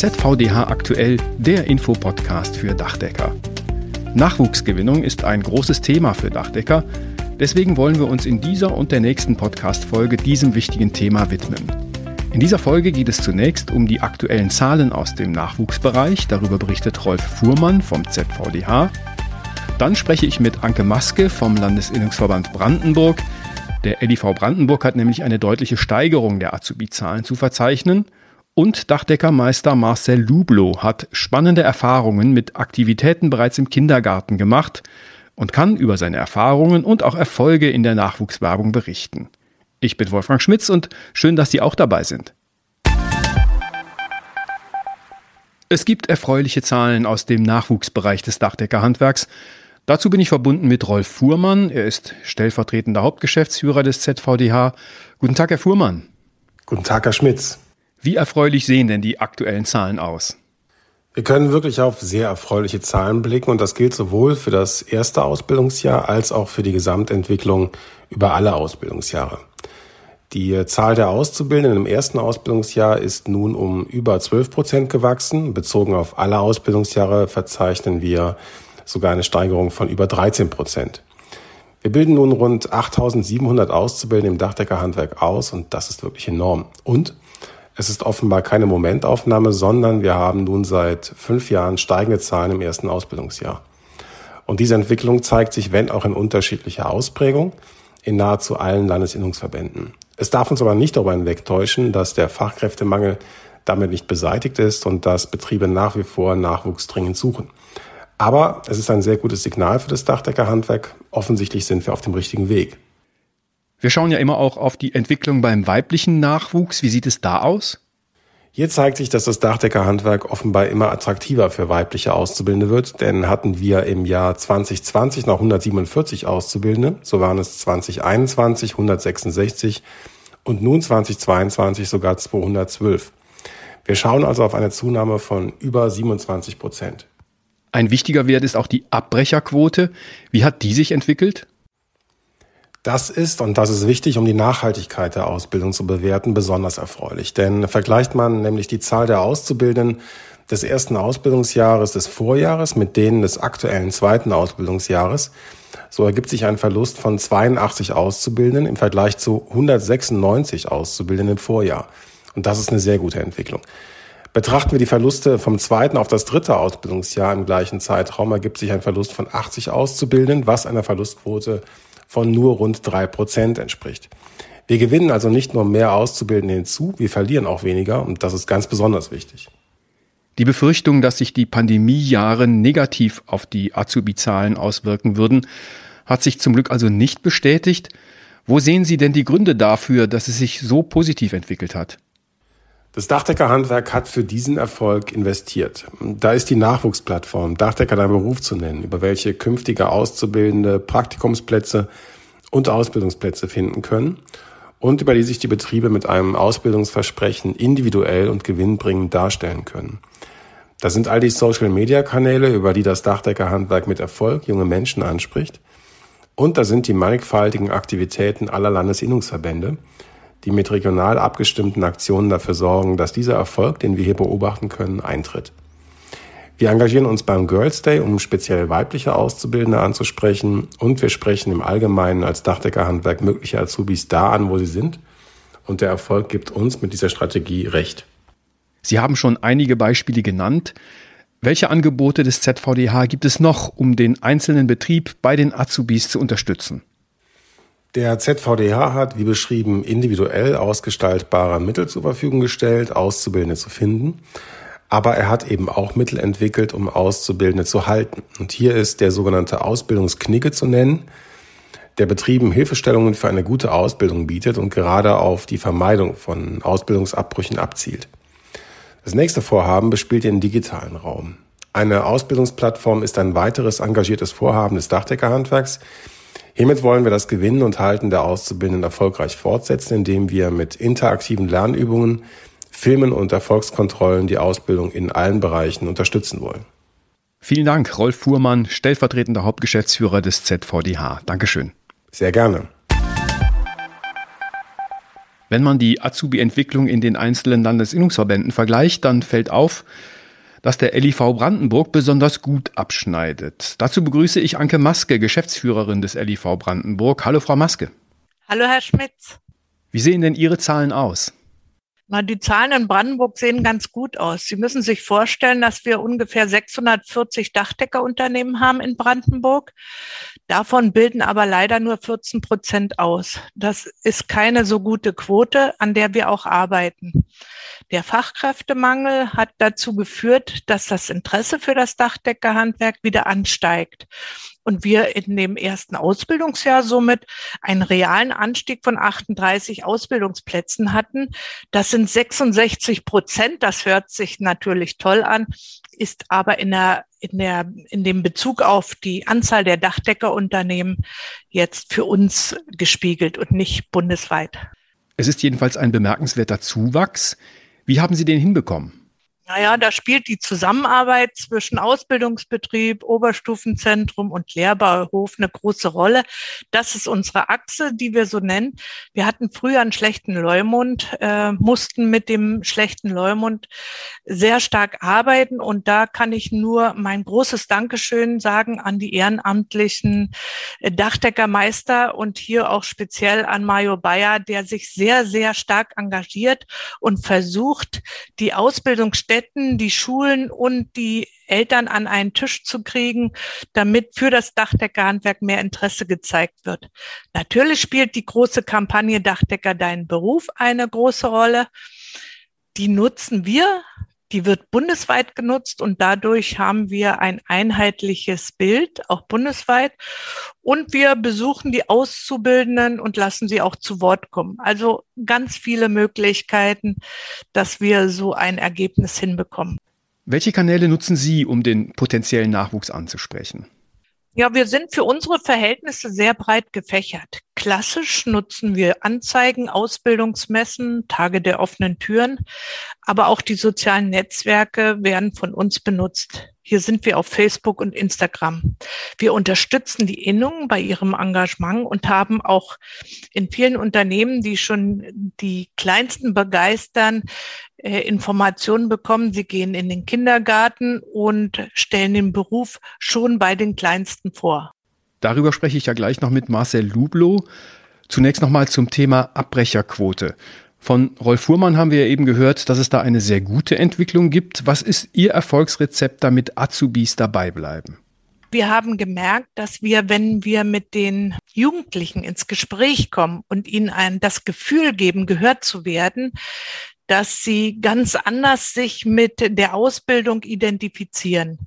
ZVDH aktuell, der Infopodcast für Dachdecker. Nachwuchsgewinnung ist ein großes Thema für Dachdecker. Deswegen wollen wir uns in dieser und der nächsten Podcast-Folge diesem wichtigen Thema widmen. In dieser Folge geht es zunächst um die aktuellen Zahlen aus dem Nachwuchsbereich. Darüber berichtet Rolf Fuhrmann vom ZVDH. Dann spreche ich mit Anke Maske vom Landesinnungsverband Brandenburg. Der LIV Brandenburg hat nämlich eine deutliche Steigerung der Azubi-Zahlen zu verzeichnen. Und Dachdeckermeister Marcel Lublo hat spannende Erfahrungen mit Aktivitäten bereits im Kindergarten gemacht und kann über seine Erfahrungen und auch Erfolge in der Nachwuchswerbung berichten. Ich bin Wolfgang Schmitz und schön, dass Sie auch dabei sind. Es gibt erfreuliche Zahlen aus dem Nachwuchsbereich des Dachdeckerhandwerks. Dazu bin ich verbunden mit Rolf Fuhrmann. Er ist stellvertretender Hauptgeschäftsführer des ZVDH. Guten Tag, Herr Fuhrmann. Guten Tag, Herr Schmitz. Wie erfreulich sehen denn die aktuellen Zahlen aus? Wir können wirklich auf sehr erfreuliche Zahlen blicken und das gilt sowohl für das erste Ausbildungsjahr als auch für die Gesamtentwicklung über alle Ausbildungsjahre. Die Zahl der Auszubildenden im ersten Ausbildungsjahr ist nun um über 12 Prozent gewachsen. Bezogen auf alle Ausbildungsjahre verzeichnen wir sogar eine Steigerung von über 13 Prozent. Wir bilden nun rund 8700 Auszubildende im Dachdeckerhandwerk aus und das ist wirklich enorm. Und es ist offenbar keine Momentaufnahme, sondern wir haben nun seit fünf Jahren steigende Zahlen im ersten Ausbildungsjahr. Und diese Entwicklung zeigt sich, wenn auch in unterschiedlicher Ausprägung, in nahezu allen Landesinnungsverbänden. Es darf uns aber nicht darüber hinwegtäuschen, dass der Fachkräftemangel damit nicht beseitigt ist und dass Betriebe nach wie vor Nachwuchs dringend suchen. Aber es ist ein sehr gutes Signal für das Dachdeckerhandwerk. Offensichtlich sind wir auf dem richtigen Weg. Wir schauen ja immer auch auf die Entwicklung beim weiblichen Nachwuchs. Wie sieht es da aus? Hier zeigt sich, dass das Dachdeckerhandwerk offenbar immer attraktiver für weibliche Auszubildende wird, denn hatten wir im Jahr 2020 noch 147 Auszubildende, so waren es 2021 166 und nun 2022 sogar 212. Wir schauen also auf eine Zunahme von über 27 Prozent. Ein wichtiger Wert ist auch die Abbrecherquote. Wie hat die sich entwickelt? Das ist, und das ist wichtig, um die Nachhaltigkeit der Ausbildung zu bewerten, besonders erfreulich. Denn vergleicht man nämlich die Zahl der Auszubildenden des ersten Ausbildungsjahres des Vorjahres mit denen des aktuellen zweiten Ausbildungsjahres, so ergibt sich ein Verlust von 82 Auszubildenden im Vergleich zu 196 Auszubildenden im Vorjahr. Und das ist eine sehr gute Entwicklung. Betrachten wir die Verluste vom zweiten auf das dritte Ausbildungsjahr im gleichen Zeitraum, ergibt sich ein Verlust von 80 Auszubildenden, was einer Verlustquote von nur rund drei Prozent entspricht. Wir gewinnen also nicht nur mehr Auszubildende hinzu, wir verlieren auch weniger und das ist ganz besonders wichtig. Die Befürchtung, dass sich die Pandemiejahre negativ auf die Azubi-Zahlen auswirken würden, hat sich zum Glück also nicht bestätigt. Wo sehen Sie denn die Gründe dafür, dass es sich so positiv entwickelt hat? Das Dachdeckerhandwerk hat für diesen Erfolg investiert. Da ist die Nachwuchsplattform Dachdecker dein Beruf zu nennen, über welche künftige Auszubildende Praktikumsplätze und Ausbildungsplätze finden können und über die sich die Betriebe mit einem Ausbildungsversprechen individuell und gewinnbringend darstellen können. Das sind all die Social-Media-Kanäle, über die das Dachdeckerhandwerk mit Erfolg junge Menschen anspricht. Und da sind die mannigfaltigen Aktivitäten aller Landesinnungsverbände, die mit regional abgestimmten Aktionen dafür sorgen, dass dieser Erfolg, den wir hier beobachten können, eintritt. Wir engagieren uns beim Girls Day, um speziell weibliche Auszubildende anzusprechen und wir sprechen im Allgemeinen als Dachdeckerhandwerk mögliche Azubis da an, wo sie sind. Und der Erfolg gibt uns mit dieser Strategie recht. Sie haben schon einige Beispiele genannt. Welche Angebote des ZVDH gibt es noch, um den einzelnen Betrieb bei den Azubis zu unterstützen? Der ZVDH hat, wie beschrieben, individuell ausgestaltbare Mittel zur Verfügung gestellt, Auszubildende zu finden. Aber er hat eben auch Mittel entwickelt, um Auszubildende zu halten. Und hier ist der sogenannte Ausbildungsknicke zu nennen, der Betrieben Hilfestellungen für eine gute Ausbildung bietet und gerade auf die Vermeidung von Ausbildungsabbrüchen abzielt. Das nächste Vorhaben bespielt den digitalen Raum. Eine Ausbildungsplattform ist ein weiteres engagiertes Vorhaben des Dachdeckerhandwerks, Hiermit wollen wir das Gewinnen und Halten der Auszubildenden erfolgreich fortsetzen, indem wir mit interaktiven Lernübungen, Filmen und Erfolgskontrollen die Ausbildung in allen Bereichen unterstützen wollen. Vielen Dank, Rolf Fuhrmann, stellvertretender Hauptgeschäftsführer des ZVDH. Dankeschön. Sehr gerne. Wenn man die Azubi-Entwicklung in den einzelnen Landesinnungsverbänden vergleicht, dann fällt auf, dass der LIV Brandenburg besonders gut abschneidet. Dazu begrüße ich Anke Maske, Geschäftsführerin des LIV Brandenburg. Hallo, Frau Maske. Hallo, Herr Schmitz. Wie sehen denn Ihre Zahlen aus? Na, die Zahlen in Brandenburg sehen ganz gut aus. Sie müssen sich vorstellen, dass wir ungefähr 640 Dachdeckerunternehmen haben in Brandenburg. Davon bilden aber leider nur 14 Prozent aus. Das ist keine so gute Quote, an der wir auch arbeiten. Der Fachkräftemangel hat dazu geführt, dass das Interesse für das Dachdeckerhandwerk wieder ansteigt und wir in dem ersten Ausbildungsjahr somit einen realen Anstieg von 38 Ausbildungsplätzen hatten. Das sind 66 Prozent. Das hört sich natürlich toll an, ist aber in der in der, in dem Bezug auf die Anzahl der Dachdeckerunternehmen jetzt für uns gespiegelt und nicht bundesweit. Es ist jedenfalls ein bemerkenswerter Zuwachs. Wie haben Sie den hinbekommen? Naja, da spielt die Zusammenarbeit zwischen Ausbildungsbetrieb, Oberstufenzentrum und Lehrbauhof eine große Rolle. Das ist unsere Achse, die wir so nennen. Wir hatten früher einen schlechten Leumund, äh, mussten mit dem schlechten Leumund sehr stark arbeiten. Und da kann ich nur mein großes Dankeschön sagen an die ehrenamtlichen äh, Dachdeckermeister und hier auch speziell an Mario Bayer, der sich sehr, sehr stark engagiert und versucht, die Ausbildungsstätten Städten, die Schulen und die Eltern an einen Tisch zu kriegen, damit für das Dachdeckerhandwerk mehr Interesse gezeigt wird. Natürlich spielt die große Kampagne Dachdecker deinen Beruf eine große Rolle. Die nutzen wir die wird bundesweit genutzt und dadurch haben wir ein einheitliches Bild, auch bundesweit. Und wir besuchen die Auszubildenden und lassen sie auch zu Wort kommen. Also ganz viele Möglichkeiten, dass wir so ein Ergebnis hinbekommen. Welche Kanäle nutzen Sie, um den potenziellen Nachwuchs anzusprechen? Ja, wir sind für unsere Verhältnisse sehr breit gefächert. Klassisch nutzen wir Anzeigen, Ausbildungsmessen, Tage der offenen Türen, aber auch die sozialen Netzwerke werden von uns benutzt. Hier sind wir auf Facebook und Instagram. Wir unterstützen die Innungen bei ihrem Engagement und haben auch in vielen Unternehmen, die schon die Kleinsten begeistern, äh, Informationen bekommen. Sie gehen in den Kindergarten und stellen den Beruf schon bei den Kleinsten vor. Darüber spreche ich ja gleich noch mit Marcel Lublo. Zunächst nochmal zum Thema Abbrecherquote. Von Rolf Fuhrmann haben wir ja eben gehört, dass es da eine sehr gute Entwicklung gibt. Was ist Ihr Erfolgsrezept, damit Azubis dabei bleiben? Wir haben gemerkt, dass wir, wenn wir mit den Jugendlichen ins Gespräch kommen und ihnen ein, das Gefühl geben, gehört zu werden, dass sie ganz anders sich mit der Ausbildung identifizieren.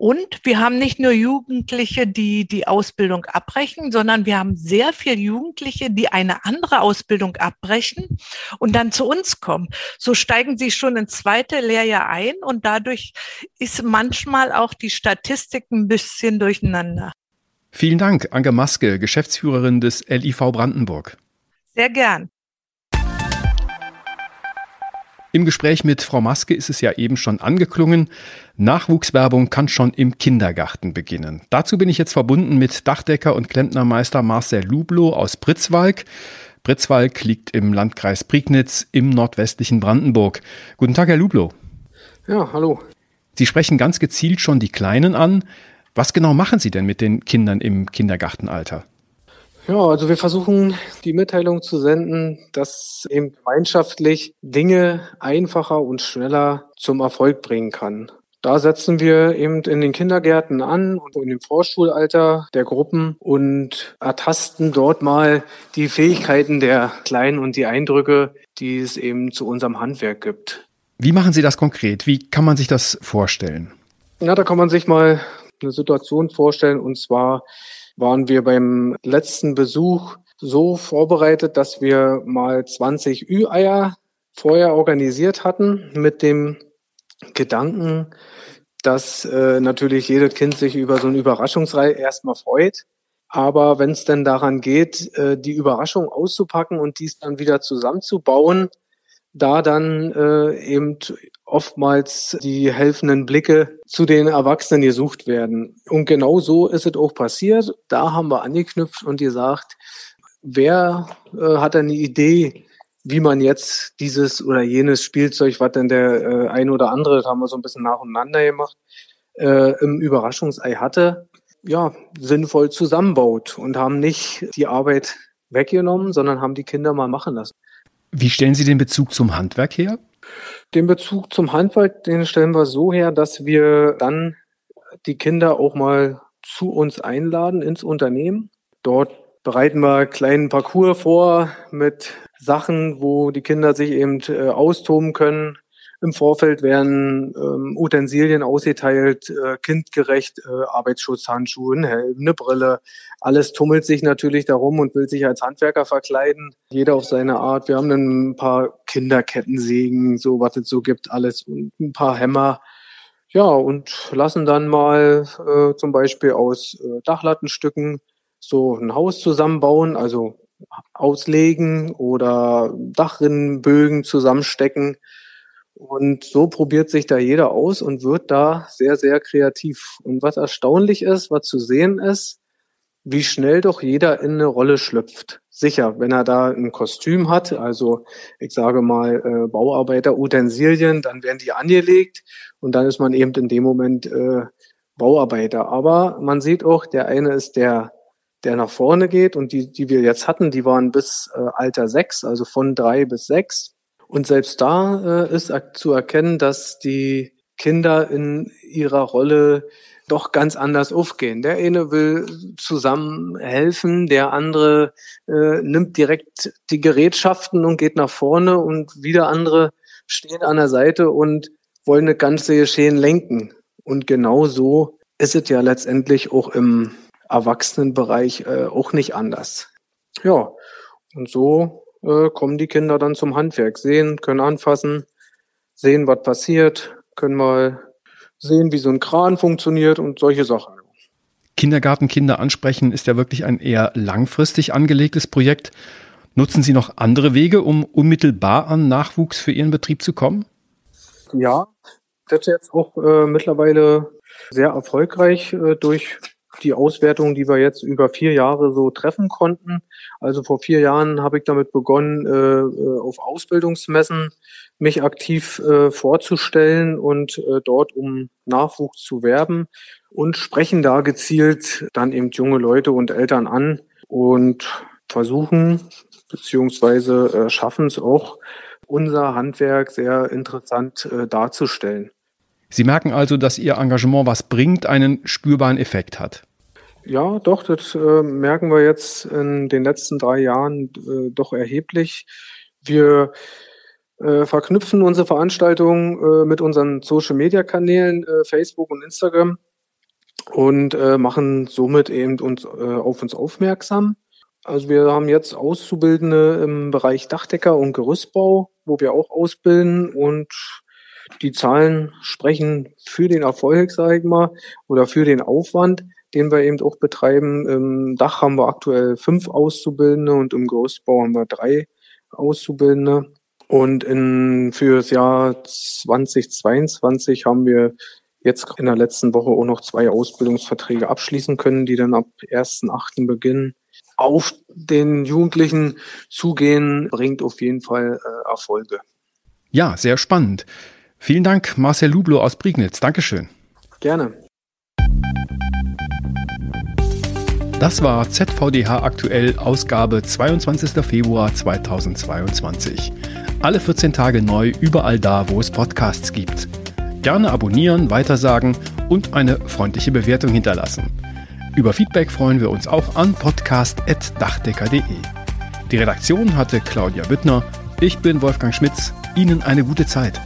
Und wir haben nicht nur Jugendliche, die die Ausbildung abbrechen, sondern wir haben sehr viele Jugendliche, die eine andere Ausbildung abbrechen und dann zu uns kommen. So steigen sie schon ins zweite Lehrjahr ein und dadurch ist manchmal auch die Statistik ein bisschen durcheinander. Vielen Dank, Anke Maske, Geschäftsführerin des LIV Brandenburg. Sehr gern. Im Gespräch mit Frau Maske ist es ja eben schon angeklungen. Nachwuchswerbung kann schon im Kindergarten beginnen. Dazu bin ich jetzt verbunden mit Dachdecker und Klempnermeister Marcel Lublo aus Pritzwalk. Pritzwalk liegt im Landkreis Prignitz im nordwestlichen Brandenburg. Guten Tag, Herr Lublo. Ja, hallo. Sie sprechen ganz gezielt schon die Kleinen an. Was genau machen Sie denn mit den Kindern im Kindergartenalter? Ja, also wir versuchen die Mitteilung zu senden, dass eben gemeinschaftlich Dinge einfacher und schneller zum Erfolg bringen kann. Da setzen wir eben in den Kindergärten an und in dem Vorschulalter der Gruppen und ertasten dort mal die Fähigkeiten der Kleinen und die Eindrücke, die es eben zu unserem Handwerk gibt. Wie machen Sie das konkret? Wie kann man sich das vorstellen? Na, da kann man sich mal eine Situation vorstellen und zwar waren wir beim letzten Besuch so vorbereitet, dass wir mal 20 Ü-Eier vorher organisiert hatten mit dem Gedanken, dass äh, natürlich jedes Kind sich über so ein Überraschungsrei erstmal freut. Aber wenn es denn daran geht, äh, die Überraschung auszupacken und dies dann wieder zusammenzubauen, da dann äh, eben oftmals die helfenden Blicke zu den Erwachsenen gesucht werden. Und genau so ist es auch passiert. Da haben wir angeknüpft und gesagt, wer äh, hat eine Idee, wie man jetzt dieses oder jenes Spielzeug, was denn der äh, ein oder andere, das haben wir so ein bisschen nacheinander gemacht, äh, im Überraschungsei hatte, ja, sinnvoll zusammenbaut und haben nicht die Arbeit weggenommen, sondern haben die Kinder mal machen lassen. Wie stellen Sie den Bezug zum Handwerk her? Den Bezug zum Handwerk, den stellen wir so her, dass wir dann die Kinder auch mal zu uns einladen ins Unternehmen. Dort bereiten wir einen kleinen Parcours vor mit Sachen, wo die Kinder sich eben äh, austoben können. Im Vorfeld werden ähm, Utensilien ausgeteilt, äh, kindgerecht, äh, Arbeitsschutzhandschuhe, ein Helm, eine Brille. Alles tummelt sich natürlich darum und will sich als Handwerker verkleiden. Jeder auf seine Art. Wir haben ein paar Kinderkettensägen, so was es so gibt, alles und ein paar Hämmer. Ja, und lassen dann mal äh, zum Beispiel aus äh, Dachlattenstücken so ein Haus zusammenbauen, also auslegen oder Dachrinnenbögen zusammenstecken. Und so probiert sich da jeder aus und wird da sehr, sehr kreativ. Und was erstaunlich ist, was zu sehen ist, wie schnell doch jeder in eine Rolle schlüpft. Sicher, wenn er da ein Kostüm hat, also ich sage mal äh, Bauarbeiter, Utensilien, dann werden die angelegt und dann ist man eben in dem Moment äh, Bauarbeiter. Aber man sieht auch, der eine ist der der nach vorne geht und die, die wir jetzt hatten, die waren bis äh, Alter sechs, also von drei bis sechs. Und selbst da äh, ist zu erkennen, dass die Kinder in ihrer Rolle doch ganz anders aufgehen. Der eine will zusammen helfen, der andere äh, nimmt direkt die Gerätschaften und geht nach vorne und wieder andere stehen an der Seite und wollen das ganze Geschehen lenken. Und genau so ist es ja letztendlich auch im Erwachsenenbereich äh, auch nicht anders. Ja, und so äh, kommen die Kinder dann zum Handwerk, sehen, können anfassen, sehen, was passiert, können mal sehen, wie so ein Kran funktioniert und solche Sachen. Kindergartenkinder ansprechen ist ja wirklich ein eher langfristig angelegtes Projekt. Nutzen Sie noch andere Wege, um unmittelbar an Nachwuchs für Ihren Betrieb zu kommen? Ja, das ist jetzt auch äh, mittlerweile sehr erfolgreich äh, durch die Auswertung, die wir jetzt über vier Jahre so treffen konnten. Also vor vier Jahren habe ich damit begonnen, äh, äh, auf Ausbildungsmessen mich aktiv äh, vorzustellen und äh, dort um Nachwuchs zu werben und sprechen da gezielt dann eben junge Leute und Eltern an und versuchen beziehungsweise äh, schaffen es auch, unser Handwerk sehr interessant äh, darzustellen. Sie merken also, dass Ihr Engagement was bringt, einen spürbaren Effekt hat. Ja, doch, das äh, merken wir jetzt in den letzten drei Jahren äh, doch erheblich. Wir äh, verknüpfen unsere Veranstaltungen äh, mit unseren Social-Media-Kanälen äh, Facebook und Instagram und äh, machen somit eben uns auf uns aufmerksam. Also wir haben jetzt Auszubildende im Bereich Dachdecker und Gerüstbau, wo wir auch ausbilden und die Zahlen sprechen für den Erfolg, sage ich mal, oder für den Aufwand den wir eben auch betreiben. Im Dach haben wir aktuell fünf Auszubildende und im Gerüstbau haben wir drei Auszubildende. Und in, für das Jahr 2022 haben wir jetzt in der letzten Woche auch noch zwei Ausbildungsverträge abschließen können, die dann ab 1.8. beginnen. Auf den Jugendlichen zugehen bringt auf jeden Fall äh, Erfolge. Ja, sehr spannend. Vielen Dank, Marcel Lublo aus Prignitz. Dankeschön. Gerne. Das war ZVDH aktuell Ausgabe 22. Februar 2022. Alle 14 Tage neu überall da, wo es Podcasts gibt. Gerne abonnieren, weitersagen und eine freundliche Bewertung hinterlassen. Über Feedback freuen wir uns auch an podcast.dachdecker.de. Die Redaktion hatte Claudia Büttner. Ich bin Wolfgang Schmitz. Ihnen eine gute Zeit.